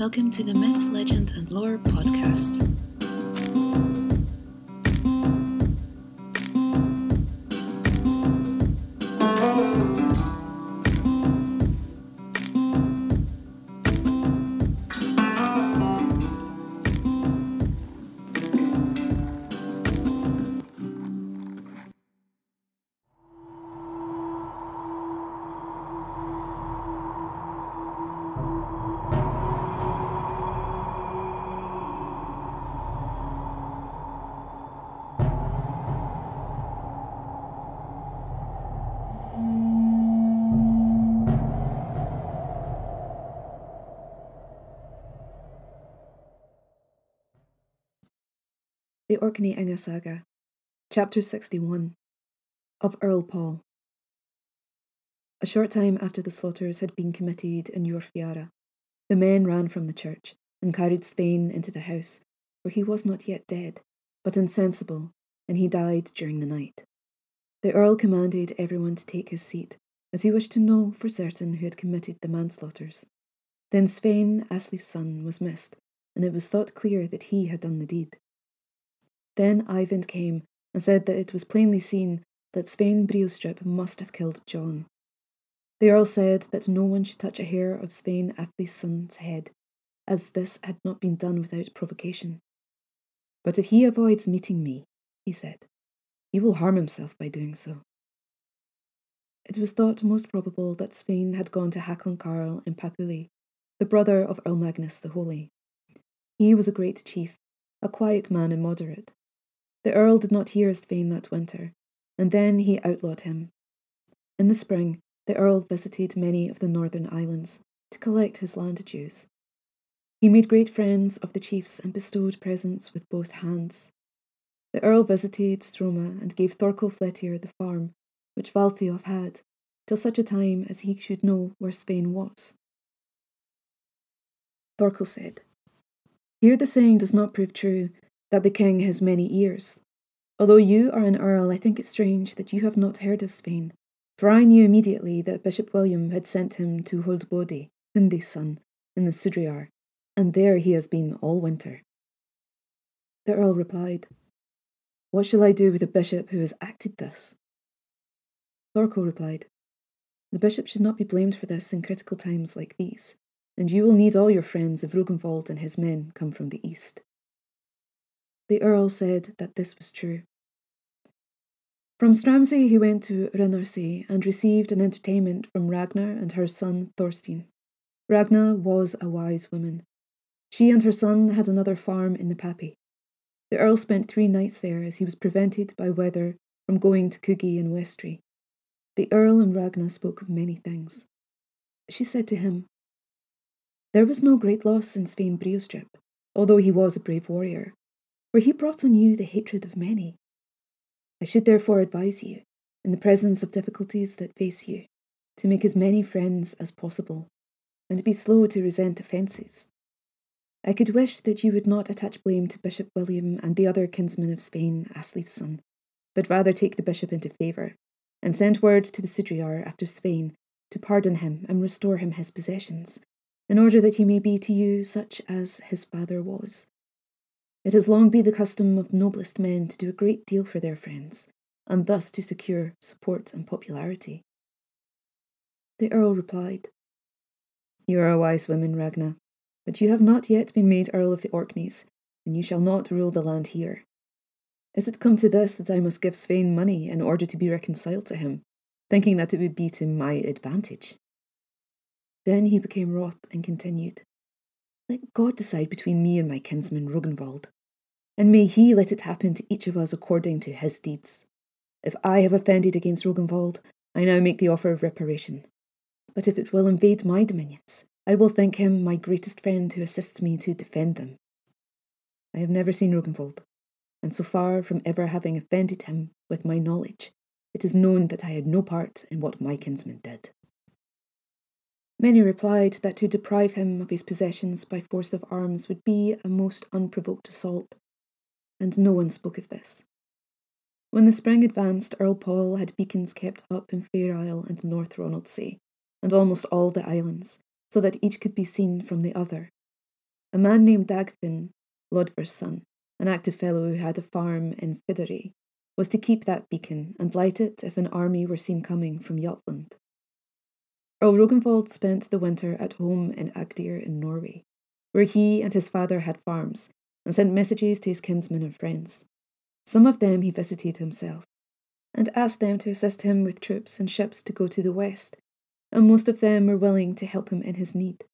Welcome to the Myth, Legend, and Lore podcast. Orkneyinga Saga, Chapter 61 of Earl Paul. A short time after the slaughters had been committed in Yorfiara, the men ran from the church and carried Svein into the house, where he was not yet dead, but insensible, and he died during the night. The Earl commanded everyone to take his seat, as he wished to know for certain who had committed the manslaughters. Then Svein, Asleif's son, was missed, and it was thought clear that he had done the deed. Then Eyvind came and said that it was plainly seen that Svein Briostrip must have killed John. The Earl said that no one should touch a hair of Svein Atli's son's head, as this had not been done without provocation. But if he avoids meeting me, he said, he will harm himself by doing so. It was thought most probable that Svein had gone to Hakon Karl in Papuli, the brother of Earl Magnus the Holy. He was a great chief, a quiet man and moderate, the Earl did not hear Svein that winter, and then he outlawed him. In the spring, the Earl visited many of the northern islands to collect his land dues. He made great friends of the chiefs and bestowed presents with both hands. The Earl visited Stroma and gave Thorkel Flettier the farm which Valthiof had, till such a time as he should know where Svein was. Thorkel said, Here the saying does not prove true that the king has many ears. Although you are an earl, I think it strange that you have not heard of Svein, for I knew immediately that Bishop William had sent him to Huldbodi, Hundi's son, in the Sudreyar, and there he has been all winter. The earl replied, What shall I do with a bishop who has acted thus? Thorkel replied, The bishop should not be blamed for this in critical times like these, and you will need all your friends if Rognvald and his men come from the east. The Earl said that this was true. From Stramsey he went to Renarsay and received an entertainment from Ragna and her son Thorstein. Ragna was a wise woman. She and her son had another farm in the Pappy. The Earl spent three nights there as he was prevented by weather from going to Kugi and Westry. The Earl and Ragna spoke of many things. She said to him, There was no great loss in Svein Briostrip, although he was a brave warrior for he brought on you the hatred of many. I should therefore advise you, in the presence of difficulties that face you, to make as many friends as possible, and be slow to resent offences. I could wish that you would not attach blame to Bishop William and the other kinsmen of Svein, Asleif's son, but rather take the bishop into favour, and send word to the Sudreyar after Svein to pardon him and restore him his possessions, in order that he may be to you such as his father was, it has long been the custom of noblest men to do a great deal for their friends, and thus to secure support and popularity. The Earl replied, You are a wise woman, Ragna, but you have not yet been made Earl of the Orkneys, and you shall not rule the land here. Is it come to this that I must give Svein money in order to be reconciled to him, thinking that it would be to my advantage? Then he became wroth and continued, let God decide between me and my kinsman Rognvald, and may he let it happen to each of us according to his deeds. If I have offended against Rognvald, I now make the offer of reparation. But if it will invade my dominions, I will thank him my greatest friend who assists me to defend them. I have never seen Rognvald, and so far from ever having offended him with my knowledge, it is known that I had no part in what my kinsman did. Many replied that to deprive him of his possessions by force of arms would be a most unprovoked assault, and no one spoke of this. When the spring advanced, Earl Paul had beacons kept up in Fair Isle and North Ronaldsay, and almost all the islands, so that each could be seen from the other, a man named Dagfinn, Lodver's son, an active fellow who had a farm in Fideri, was to keep that beacon and light it if an army were seen coming from Jutland. Earl Rognvald spent the winter at home in Agdir in Norway, where he and his father had farms and sent messages to his kinsmen and friends. Some of them he visited himself, and asked them to assist him with troops and ships to go to the west, and most of them were willing to help him in his need.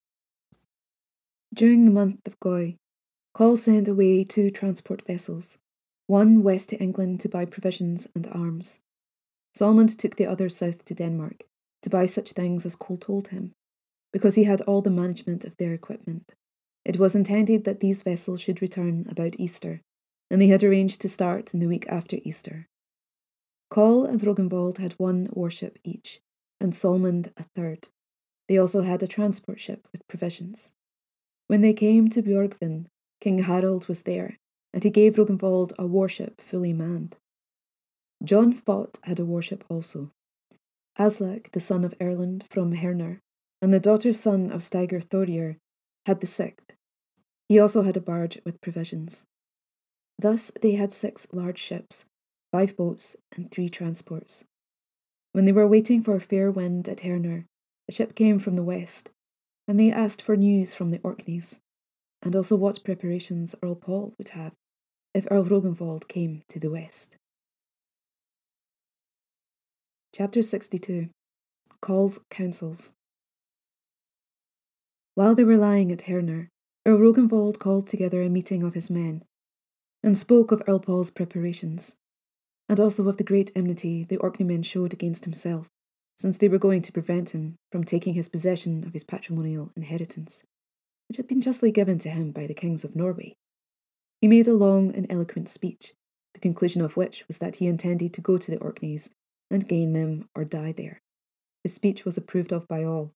During the month of Goi, Kol sent away two transport vessels, one west to England to buy provisions and arms. Solmund took the other south to Denmark to buy such things as Kol told him, because he had all the management of their equipment. It was intended that these vessels should return about Easter, and they had arranged to start in the week after Easter. Kol and Rognvald had one warship each, and Solmund a third. They also had a transport ship with provisions. When they came to Bjorgvin, King Harald was there, and he gave Rognvald a warship fully manned. John Fott had a warship also. Aslak, the son of Erland from Herner, and the daughter's son of Steiger Thorir, had the sixth. He also had a barge with provisions. Thus they had six large ships, five boats, and three transports. When they were waiting for a fair wind at Herner, a ship came from the west, and they asked for news from the Orkneys, and also what preparations Earl Paul would have if Earl Rognvald came to the west. Chapter 62 Kol's Councils. While they were lying at Herner, Earl Rognvald called together a meeting of his men, and spoke of Earl Paul's preparations, and also of the great enmity the Orkneymen showed against himself, since they were going to prevent him from taking his possession of his patrimonial inheritance, which had been justly given to him by the kings of Norway. He made a long and eloquent speech, the conclusion of which was that he intended to go to the Orkneys and gain them or die there. His speech was approved of by all,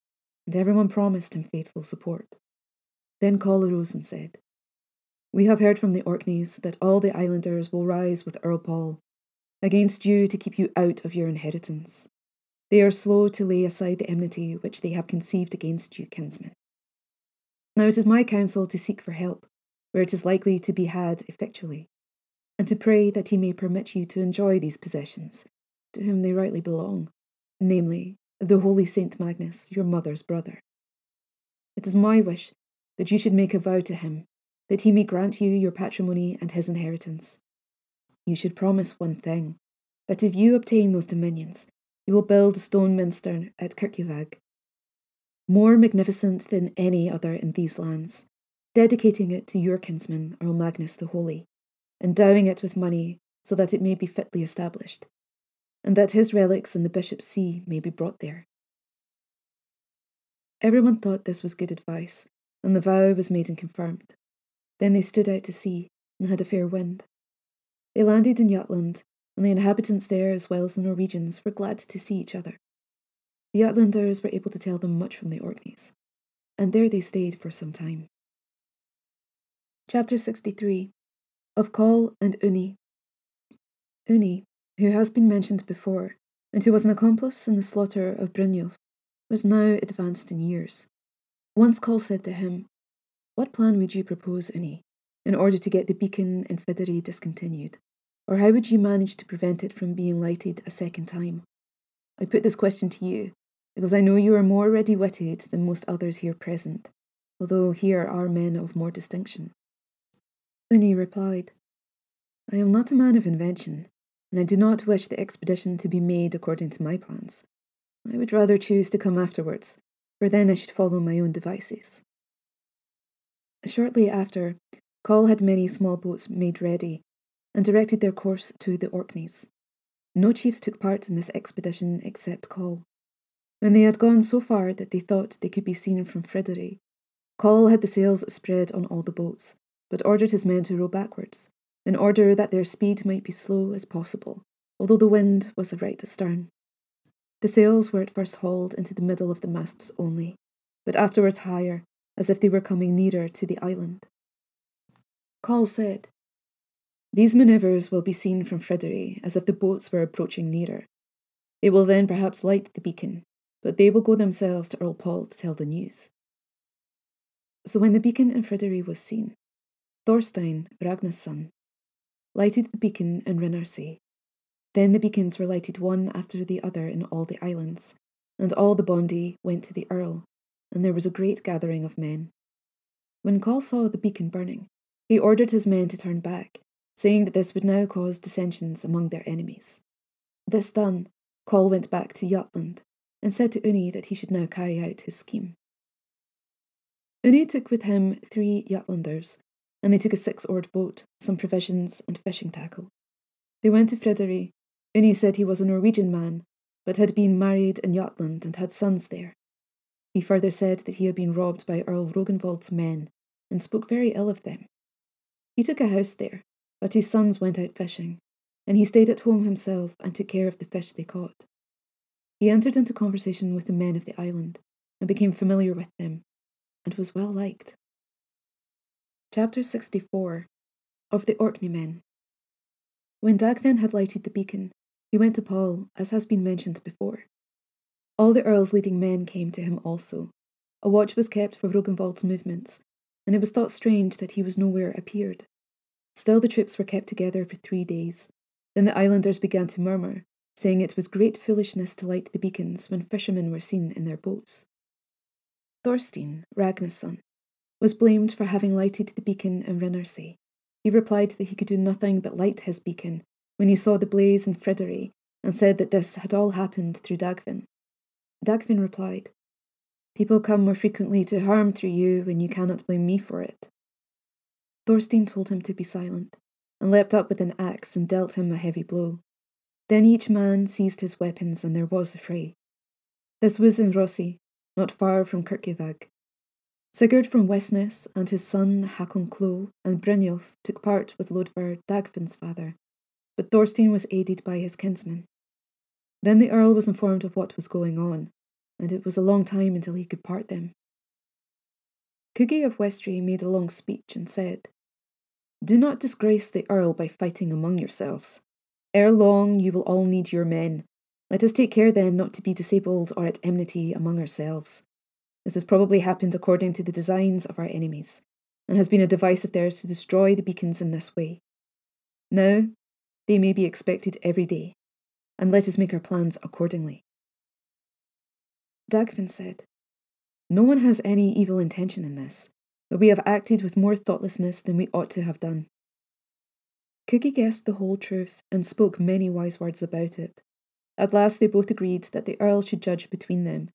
and everyone promised him faithful support. Then Kol arose and said, We have heard from the Orkneys that all the islanders will rise with Earl Paul against you to keep you out of your inheritance. They are slow to lay aside the enmity which they have conceived against you, kinsmen. Now it is my counsel to seek for help, where it is likely to be had effectually, and to pray that he may permit you to enjoy these possessions, to whom they rightly belong, namely, the holy Saint Magnus, your mother's brother. It is my wish that you should make a vow to him, that he may grant you your patrimony and his inheritance, you should promise one thing that if you obtain those dominions, you will build a stone minster at Kirkjuvag, more magnificent than any other in these lands, dedicating it to your kinsman, Earl Magnus the Holy, endowing it with money so that it may be fitly established, and that his relics and the bishop's see may be brought there. Everyone thought this was good advice, and the vow was made and confirmed. Then they stood out to sea and had a fair wind. They landed in Jutland, and the inhabitants there, as well as the Norwegians, were glad to see each other. The Jutlanders were able to tell them much from the Orkneys, and there they stayed for some time. Chapter 63 Of Kol and Uni. Uni, who has been mentioned before, and who was an accomplice in the slaughter of Brynjulf, was now advanced in years. Once Kol said to him, What plan would you propose, Uni? in order to get the beacon in Fideri discontinued? Or how would you manage to prevent it from being lighted a second time? I put this question to you because I know you are more ready witted than most others here present, although here are men of more distinction. Uni replied, I am not a man of invention, and I do not wish the expedition to be made according to my plans. I would rather choose to come afterwards, for then I should follow my own devices. Shortly after, Kol had many small boats made ready and directed their course to the Orkneys. No chiefs took part in this expedition except Kol. When they had gone so far that they thought they could be seen from Frideri, Kol had the sails spread on all the boats, but ordered his men to row backwards, in order that their speed might be slow as possible, although the wind was right astern. The sails were at first hauled into the middle of the masts only, but afterwards higher, as if they were coming nearer to the island. Kol said, These manoeuvres will be seen from Frideri as if the boats were approaching nearer. They will then perhaps light the beacon, but they will go themselves to Earl Paul to tell the news. So when the beacon in Fridery was seen, Thorstein, Ragna's son, lighted the beacon in Rinnarsay. Then the beacons were lighted one after the other in all the islands, and all the bondi went to the earl, and there was a great gathering of men. When Kol saw the beacon burning, he ordered his men to turn back, saying that this would now cause dissensions among their enemies. This done, Kol went back to Jutland and said to Uni that he should now carry out his scheme. Uni took with him three Jutlanders, and they took a six oared boat, some provisions, and fishing tackle. They went to Fridery. Uni said he was a Norwegian man, but had been married in Jutland and had sons there. He further said that he had been robbed by Earl Rognvald's men, and spoke very ill of them. He took a house there, but his sons went out fishing, and he stayed at home himself and took care of the fish they caught. He entered into conversation with the men of the island, and became familiar with them, and was well liked. Chapter 64 Of the Orkney Men When Dagfinn had lighted the beacon, he went to Paul, as has been mentioned before. All the earl's leading men came to him also. A watch was kept for Rognvald's movements, and it was thought strange that he was nowhere appeared. Still the troops were kept together for three days. Then the islanders began to murmur, saying it was great foolishness to light the beacons when fishermen were seen in their boats. Thorstein, Ragna's son, was blamed for having lighted the beacon in Rinnarsay. He replied that he could do nothing but light his beacon when he saw the blaze in Fridery, and said that this had all happened through Dagfinn. Dagfinn replied, People come more frequently to harm through you when you cannot blame me for it. Thorstein told him to be silent, and leapt up with an axe and dealt him a heavy blow. Then each man seized his weapons, and there was a fray. This was in Rossi, not far from Kirkjuvag. Sigurd from Westness and his son Hakon Klo and Brynjolf took part with Lodvar, Dagfinn's father, but Thorstein was aided by his kinsmen. Then the earl was informed of what was going on, and it was a long time until he could part them. Kugi of Westry made a long speech and said, Do not disgrace the earl by fighting among yourselves. Ere long you will all need your men. Let us take care then not to be disabled or at enmity among ourselves. This has probably happened according to the designs of our enemies, and has been a device of theirs to destroy the beacons in this way. Now, they may be expected every day, and let us make our plans accordingly. Dagfinn said, No one has any evil intention in this, but we have acted with more thoughtlessness than we ought to have done. Kugi guessed the whole truth and spoke many wise words about it. At last they both agreed that the Earl should judge between them,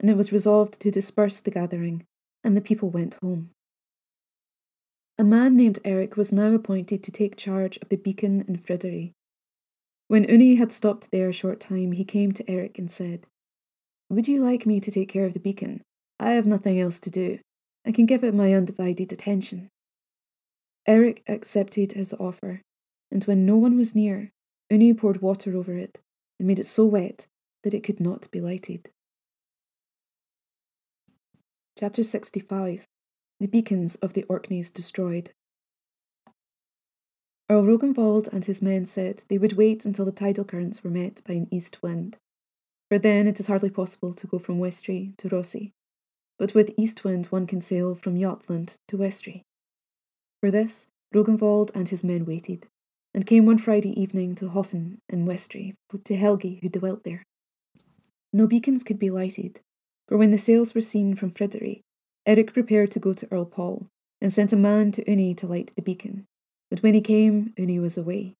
and it was resolved to disperse the gathering, and the people went home. A man named Eric was now appointed to take charge of the beacon in Fridery. When Uni had stopped there a short time, he came to Eric and said, Would you like me to take care of the beacon? I have nothing else to do. I can give it my undivided attention. Eric accepted his offer, and when no one was near, Uni poured water over it and made it so wet that it could not be lighted. Chapter 65 The Beacons of the Orkneys Destroyed. Earl Rognvald and his men said they would wait until the tidal currents were met by an east wind, for then it is hardly possible to go from Westry to Rossi, but with east wind one can sail from Jutland to Westry. For this, Rognvald and his men waited, and came one Friday evening to Hoffen in Westry to Helgi, who dwelt there. No beacons could be lighted, for when the sails were seen from Fridery, Eric prepared to go to Earl Paul, and sent a man to Uni to light the beacon. But when he came, Uni was away.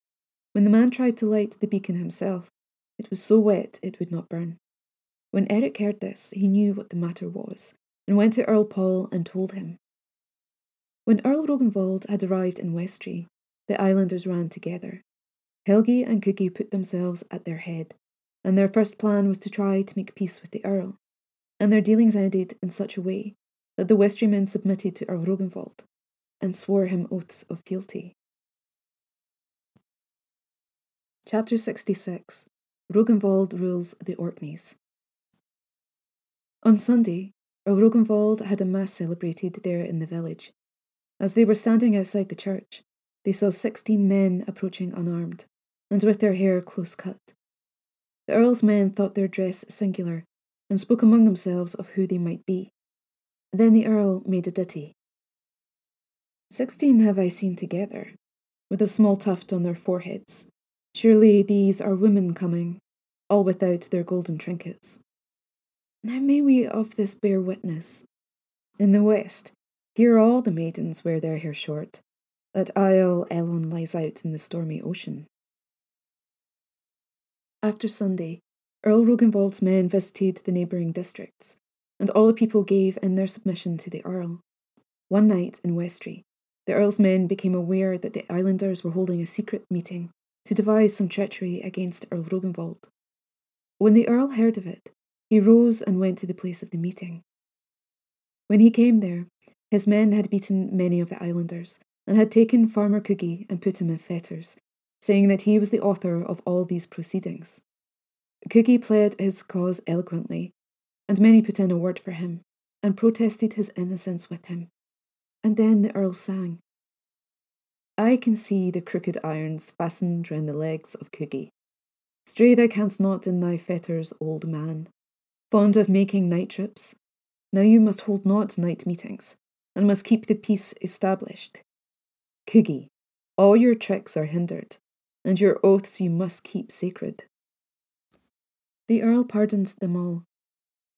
When the man tried to light the beacon himself, it was so wet it would not burn. When Eric heard this, he knew what the matter was, and went to Earl Paul and told him. When Earl Rognvald had arrived in Westry, the islanders ran together. Helgi and Kugi put themselves at their head, and their first plan was to try to make peace with the Earl and their dealings ended in such a way that the Westrymen submitted to Earl Rognvald and swore him oaths of fealty. Chapter 66 Rognvald Rules the Orkneys. On Sunday, Earl Rognvald had a mass celebrated there in the village. As they were standing outside the church, they saw sixteen men approaching unarmed, and with their hair close cut. The Earl's men thought their dress singular and spoke among themselves of who they might be. Then the Earl made a ditty, Sixteen have I seen together, with a small tuft on their foreheads. Surely these are women coming, all without their golden trinkets. Now may we of this bear witness. In the west, here all the maidens wear their hair short, that Isle Elon lies out in the stormy ocean. After Sunday, Earl Rognvald's men visited the neighbouring districts, and all the people gave in their submission to the Earl. One night in Westry, the Earl's men became aware that the islanders were holding a secret meeting to devise some treachery against Earl Rognvald. When the Earl heard of it, he rose and went to the place of the meeting. When he came there, his men had beaten many of the islanders and had taken Farmer Kugi and put him in fetters, saying that he was the author of all these proceedings. Kugi pled his cause eloquently, and many put in a word for him, and protested his innocence with him. And then the Earl sang. I can see the crooked irons fastened round the legs of Kugi. Stray thou canst not in thy fetters, old man. Fond of making night trips, now you must hold not night meetings, and must keep the peace established. Kugi, all your tricks are hindered, and your oaths you must keep sacred. The Earl pardoned them all,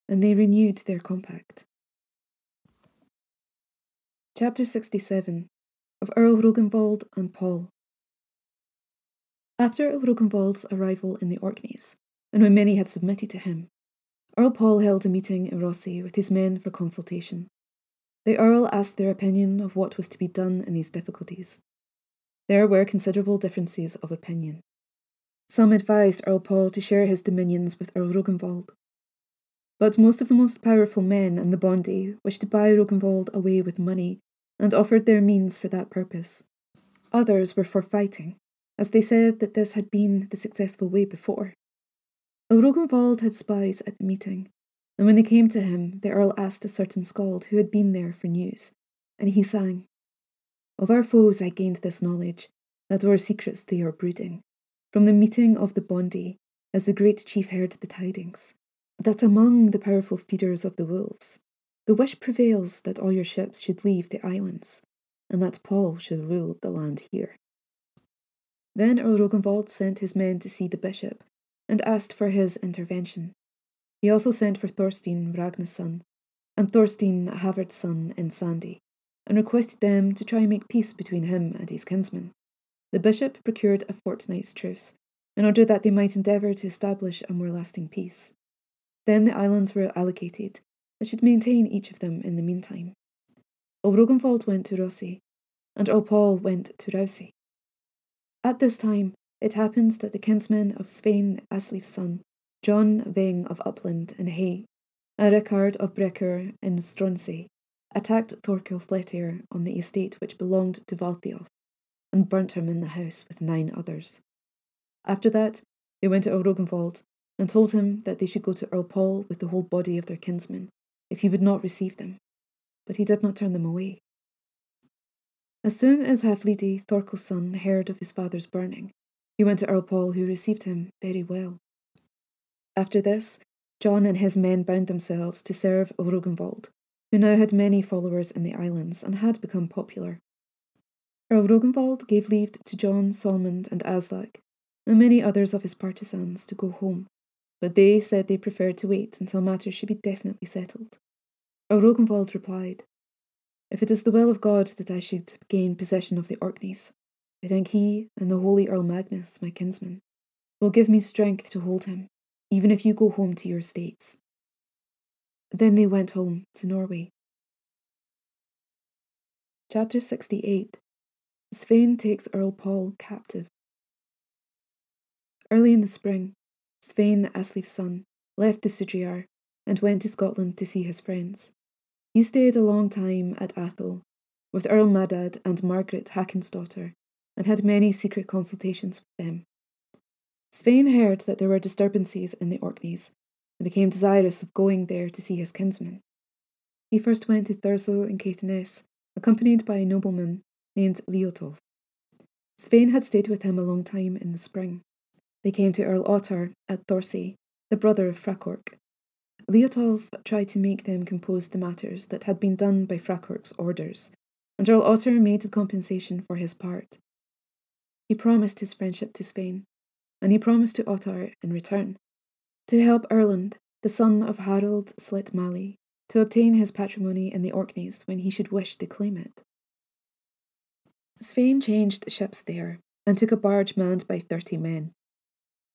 and they renewed their compact. Chapter 67 of Earl Rognvald and Paul. After Earl arrival in the Orkneys, and when many had submitted to him, Earl Paul held a meeting in Rossi with his men for consultation. The Earl asked their opinion of what was to be done in these difficulties. There were considerable differences of opinion. Some advised Earl Paul to share his dominions with Earl Rognvald. But most of the most powerful men in the Bondi wished to buy Rognvald away with money and offered their means for that purpose. Others were for fighting, as they said that this had been the successful way before. Earl Rognvald had spies at the meeting, and when they came to him, the Earl asked a certain skald who had been there for news, and he sang, Of our foes I gained this knowledge, that our secrets they are brooding, from the meeting of the Bondi, as the great chief heard the tidings, that among the powerful feeders of the wolves, the wish prevails that all your ships should leave the islands, and that Paul should rule the land here. Then Earl Rognvald sent his men to see the bishop, and asked for his intervention. He also sent for Thorstein, Ragna's son, and Thorstein, Havard's son, in Sandy, and requested them to try and make peace between him and his kinsmen. The bishop procured a fortnight's truce, in order that they might endeavour to establish a more lasting peace. Then the islands were allocated, and should maintain each of them in the meantime. Earl went to Rossi, and Earl Paul went to Rousay. At this time, it happened that the kinsmen of Svein Asleif's son, John Veng of Upland and Hay, and Rickard of Brecker in Stronsay, attacked Thorkel Flettier on the estate which belonged to Valthiof, and burnt him in the house with nine others. After that, they went to Earl Rognvald and told him that they should go to Earl Paul with the whole body of their kinsmen, if he would not receive them. But he did not turn them away. As soon as Haflidi, Thorkel's son, heard of his father's burning, he went to Earl Paul, who received him very well. After this, John and his men bound themselves to serve Rognvald, who now had many followers in the islands and had become popular. Earl Rognvald gave leave to John, Solmund, and Aslak, and many others of his partisans, to go home, but they said they preferred to wait until matters should be definitely settled. Earl Rognvald replied, If it is the will of God that I should gain possession of the Orkneys, I think he and the holy Earl Magnus, my kinsman, will give me strength to hold him, even if you go home to your states. Then they went home to Norway. Chapter 68 Svein takes Earl Paul captive. Early in the spring, Svein, Asleif's son, left the Sudreyjar and went to Scotland to see his friends. He stayed a long time at Athol with Earl Madad and Margaret Hakonsdottir, and had many secret consultations with them. Svein heard that there were disturbances in the Orkneys and became desirous of going there to see his kinsmen. He first went to Thurso in Caithness, accompanied by a nobleman named Leotolf. Svein had stayed with him a long time in the spring. They came to Earl Ottar at Thorsey, the brother of Frakork. Leotolf tried to make them compose the matters that had been done by Frakork's orders, and Earl Ottar made compensation for his part. He promised his friendship to Svein, and he promised to Ottar in return to help Erland, the son of Harold Slit Mali, to obtain his patrimony in the Orkneys when he should wish to claim it. Svein changed ships there and took a barge manned by thirty men.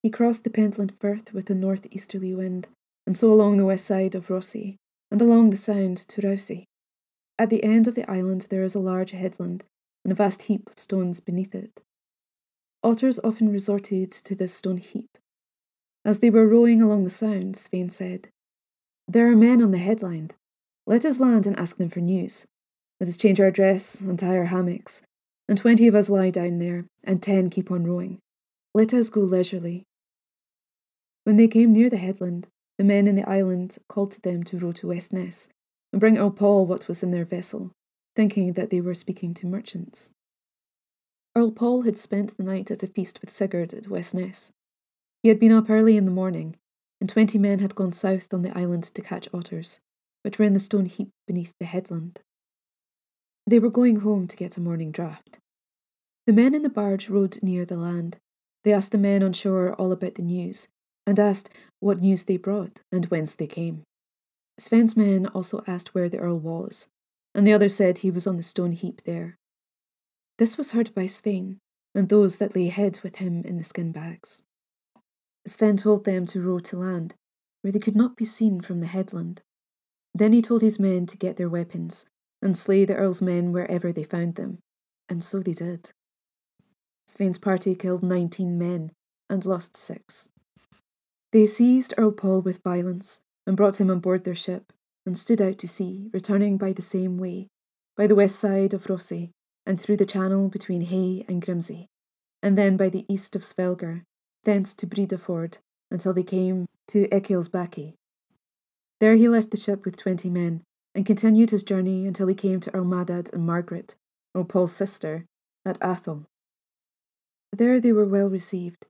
He crossed the Pentland Firth with a north-easterly wind, and so along the west side of Rossi, and along the Sound to Rousay. At the end of the island there is a large headland, and a vast heap of stones beneath it. Otters often resorted to this stone heap. As they were rowing along the Sound, Svein said, There are men on the headland. Let us land and ask them for news. Let us change our dress and tie our hammocks, and twenty of us lie down there, and ten keep on rowing. Let us go leisurely. When they came near the headland, the men in the island called to them to row to Westness, and bring Earl Paul what was in their vessel, thinking that they were speaking to merchants. Earl Paul had spent the night at a feast with Sigurd at Westness. He had been up early in the morning, and twenty men had gone south on the island to catch otters, which were in the stone heap beneath the headland. They were going home to get a morning draught. The men in the barge rowed near the land. They asked the men on shore all about the news, and asked what news they brought and whence they came. Svein's men also asked where the Earl was, and the others said he was on the stone heap there. This was heard by Svein, and those that lay hid with him in the skin bags. Svein told them to row to land, where they could not be seen from the headland. Then he told his men to get their weapons, and slay the Earl's men wherever they found them, and so they did. Svein's party killed nineteen men, and lost six. They seized Earl Paul with violence, and brought him on board their ship, and stood out to sea, returning by the same way, by the west side of Rossi, and through the channel between Hay and Grimsey, and then by the east of Svelger, thence to Bridaford, until they came to Ekilsbackie. There he left the ship with twenty men, and continued his journey until he came to Earl Madad and Margaret, Earl Paul's sister, at Athol. There they were well received.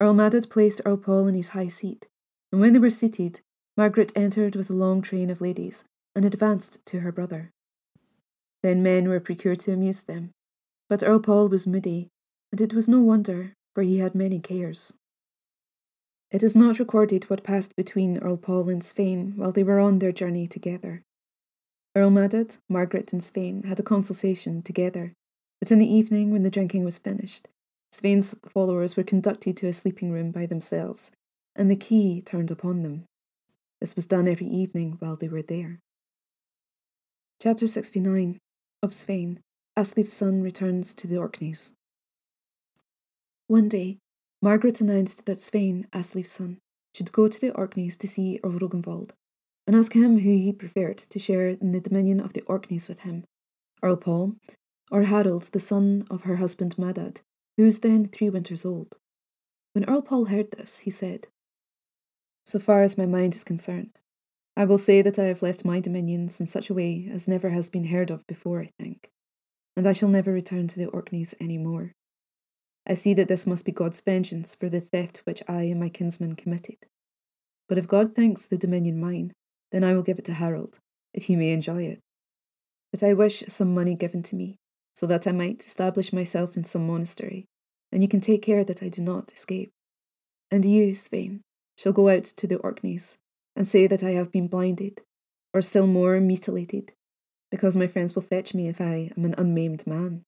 Earl Madad placed Earl Paul in his high seat, and when they were seated, Margaret entered with a long train of ladies and advanced to her brother. Then men were procured to amuse them, but Earl Paul was moody, and it was no wonder, for he had many cares. It is not recorded what passed between Earl Paul and Svein while they were on their journey together. Earl Madad, Margaret, and Svein had a consultation together, but in the evening, when the drinking was finished, Svein's followers were conducted to a sleeping room by themselves, and the key turned upon them. This was done every evening while they were there. Chapter 69 of Svein, Asleif's son returns to the Orkneys. One day, Margaret announced that Svein, Asleif's son, should go to the Orkneys to see Rognvald, and ask him who he preferred to share in the dominion of the Orkneys with him, Earl Paul, or Harold, the son of her husband Madad, who was then three winters old. When Earl Paul heard this, he said, so far as my mind is concerned. I will say that I have left my dominions in such a way as never has been heard of before, I think, and I shall never return to the Orkneys any more. I see that this must be God's vengeance for the theft which I and my kinsmen committed. But if God thinks the dominion mine, then I will give it to Harold, if he may enjoy it. But I wish some money given to me, so that I might establish myself in some monastery, and you can take care that I do not escape. And you, Svein, shall go out to the Orkneys and say that I have been blinded, or still more mutilated, because my friends will fetch me if I am an unmaimed man.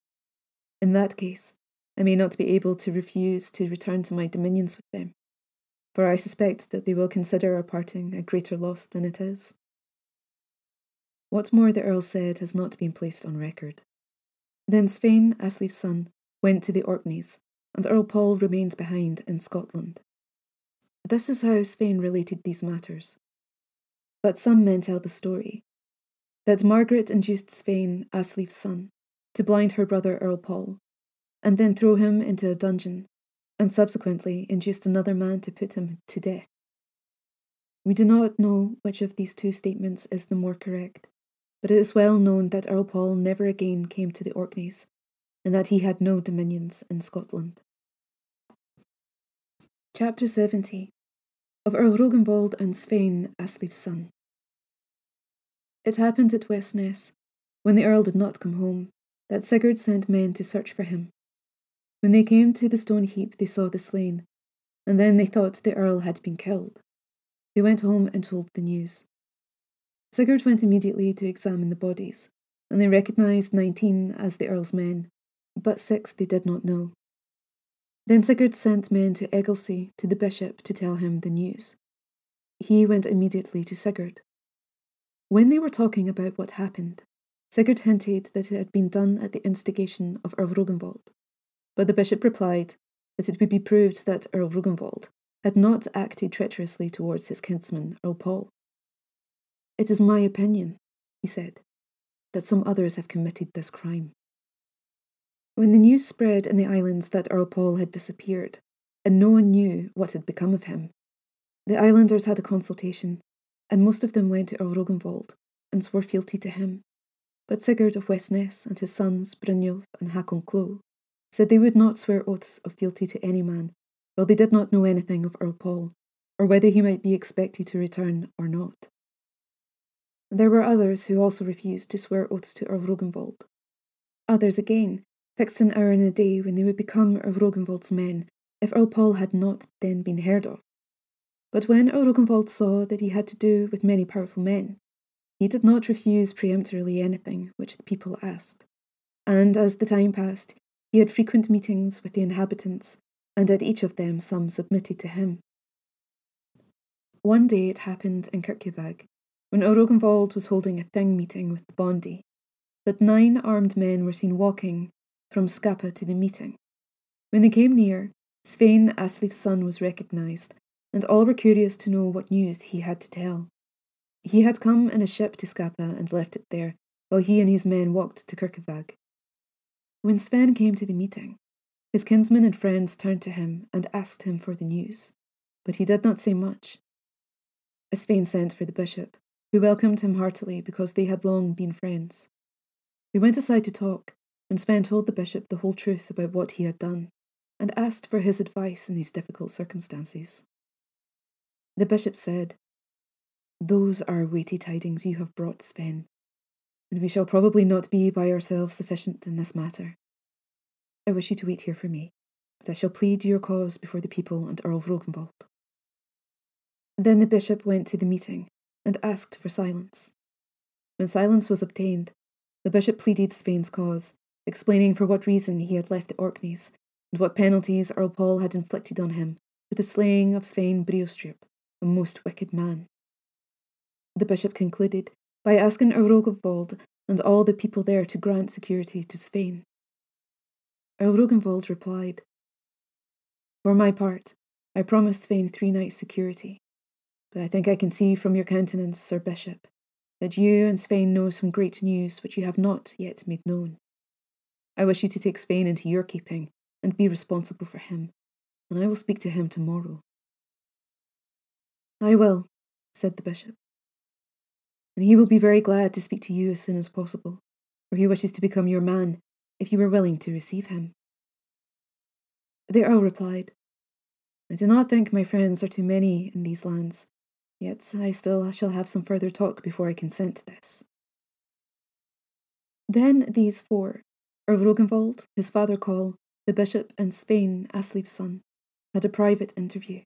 In that case, I may not be able to refuse to return to my dominions with them, for I suspect that they will consider our parting a greater loss than it is. What more the Earl said has not been placed on record. Then Svein, Asleif's son, went to the Orkneys, and Earl Paul remained behind in Scotland. This is how Svein related these matters. But some men tell the story that Margaret induced Svein, Asleif's son, to blind her brother Earl Paul, and then throw him into a dungeon, and subsequently induced another man to put him to death. We do not know which of these two statements is the more correct, but it is well known that Earl Paul never again came to the Orkneys, and that he had no dominions in Scotland. Chapter 70 of Earl Rognvald and Svein, Asleif's son. It happened at Westness, when the Earl did not come home, that Sigurd sent men to search for him. When they came to the stone heap, they saw the slain, and then they thought the earl had been killed. They went home and told the news. Sigurd went immediately to examine the bodies, and they recognized nineteen as the earl's men, but six they did not know. Then Sigurd sent men to Egilsay, to the bishop, to tell him the news. He went immediately to Sigurd. When they were talking about what happened, Sigurd hinted that it had been done at the instigation of Earl Rognvald, but the bishop replied that it would be proved that Earl Rognvald had not acted treacherously towards his kinsman, Earl Paul. It is my opinion, he said, that some others have committed this crime. When the news spread in the islands that Earl Paul had disappeared, and no one knew what had become of him, the islanders had a consultation, and most of them went to Earl Rognvald and swore fealty to him. But Sigurd of Westness and his sons Brynjolf and Hakon Klo said they would not swear oaths of fealty to any man, while they did not know anything of Earl Paul, or whether he might be expected to return or not. There were others who also refused to swear oaths to Earl Rognvald. Others again fixed an hour and a day when they would become Earl Rognvald's men if Earl Paul had not then been heard of. But when Earl Rognvald saw that he had to do with many powerful men, he did not refuse peremptorily anything which the people asked. And as the time passed, he had frequent meetings with the inhabitants, and at each of them some submitted to him. One day it happened in Kirkjuvag, when Earl was holding a thing meeting with the Bondi, that nine armed men were seen walking from Skapa to the meeting. When they came near, Svein Asleif's son was recognised, and all were curious to know what news he had to tell. He had come in a ship to Skapa and left it there, while he and his men walked to Kirkjuvag. When Sven came to the meeting, his kinsmen and friends turned to him and asked him for the news, but he did not say much. Sven sent for the bishop, who welcomed him heartily because they had long been friends. They went aside to talk, and Sven told the bishop the whole truth about what he had done, and asked for his advice in these difficult circumstances. The bishop said, Those are weighty tidings you have brought, Sven, and we shall probably not be by ourselves sufficient in this matter. I wish you to wait here for me, but I shall plead your cause before the people and Earl Rognvald. Then the bishop went to the meeting and asked for silence. When silence was obtained, the bishop pleaded Svein's cause explaining for what reason he had left the Orkneys and what penalties Earl Paul had inflicted on him for the slaying of Svein Briostrip, a most wicked man. The bishop concluded by asking Earl Rognvald and all the people there to grant security to Svein. Earl Rognvald replied, For my part, I promised Svein three nights' security, but I think I can see from your countenance, Sir Bishop, that you and Svein know some great news which you have not yet made known. I wish you to take Svein into your keeping and be responsible for him, and I will speak to him tomorrow. I will, said the bishop. And he will be very glad to speak to you as soon as possible, for he wishes to become your man if you are willing to receive him. The earl replied, I do not think my friends are too many in these lands, yet I still shall have some further talk before I consent to this. Then these four, Earl Rognvald, his father Kol, the bishop, and Svein, Asleif's son, had a private interview.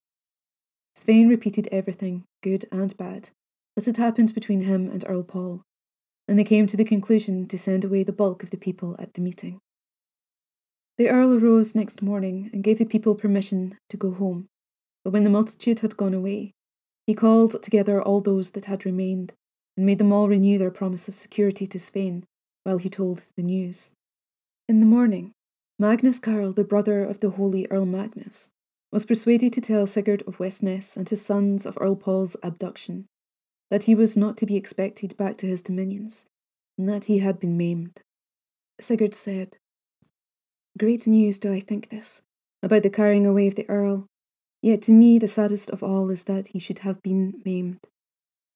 Svein repeated everything, good and bad, that had happened between him and Earl Paul, and they came to the conclusion to send away the bulk of the people at the meeting. The Earl arose next morning and gave the people permission to go home, but when the multitude had gone away, he called together all those that had remained, and made them all renew their promise of security to Svein while he told the news. In the morning, Magnus Carl, the brother of the holy Earl Magnus, was persuaded to tell Sigurd of Westness and his sons of Earl Paul's abduction, that he was not to be expected back to his dominions, and that he had been maimed. Sigurd said, Great news do I think this, about the carrying away of the Earl, yet to me the saddest of all is that he should have been maimed,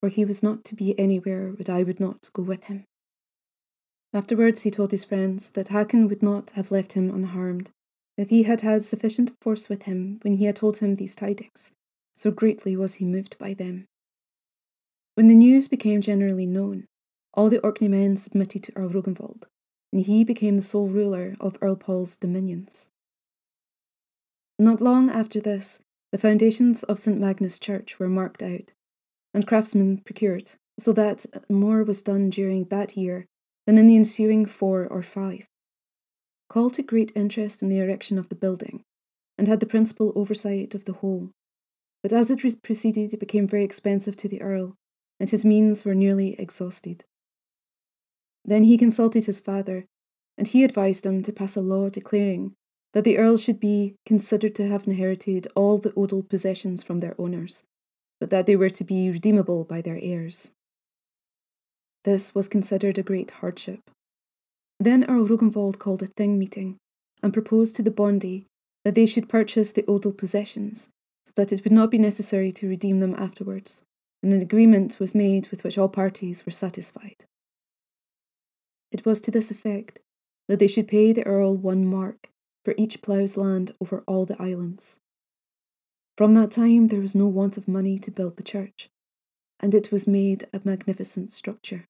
for he was not to be anywhere where I would not go with him. Afterwards, he told his friends that Hakon would not have left him unharmed if he had had sufficient force with him when he had told him these tidings, so greatly was he moved by them. When the news became generally known, all the Orkney men submitted to Earl Rognvald, and he became the sole ruler of Earl Paul's dominions. Not long after this, the foundations of St Magnus Church were marked out, and craftsmen procured, so that more was done during that year than in the ensuing four or five. Kol took great interest in the erection of the building, and had the principal oversight of the whole. But as it proceeded, it became very expensive to the Earl, and his means were nearly exhausted. Then he consulted his father, and he advised him to pass a law declaring that the Earl should be considered to have inherited all the odal possessions from their owners, but that they were to be redeemable by their heirs. This was considered a great hardship. Then Earl Rognvald called a Thing meeting and proposed to the Bondi that they should purchase the odal possessions, so that it would not be necessary to redeem them afterwards, and an agreement was made with which all parties were satisfied. It was to this effect that they should pay the Earl one mark for each plough's land over all the islands. From that time there was no want of money to build the church, and it was made a magnificent structure.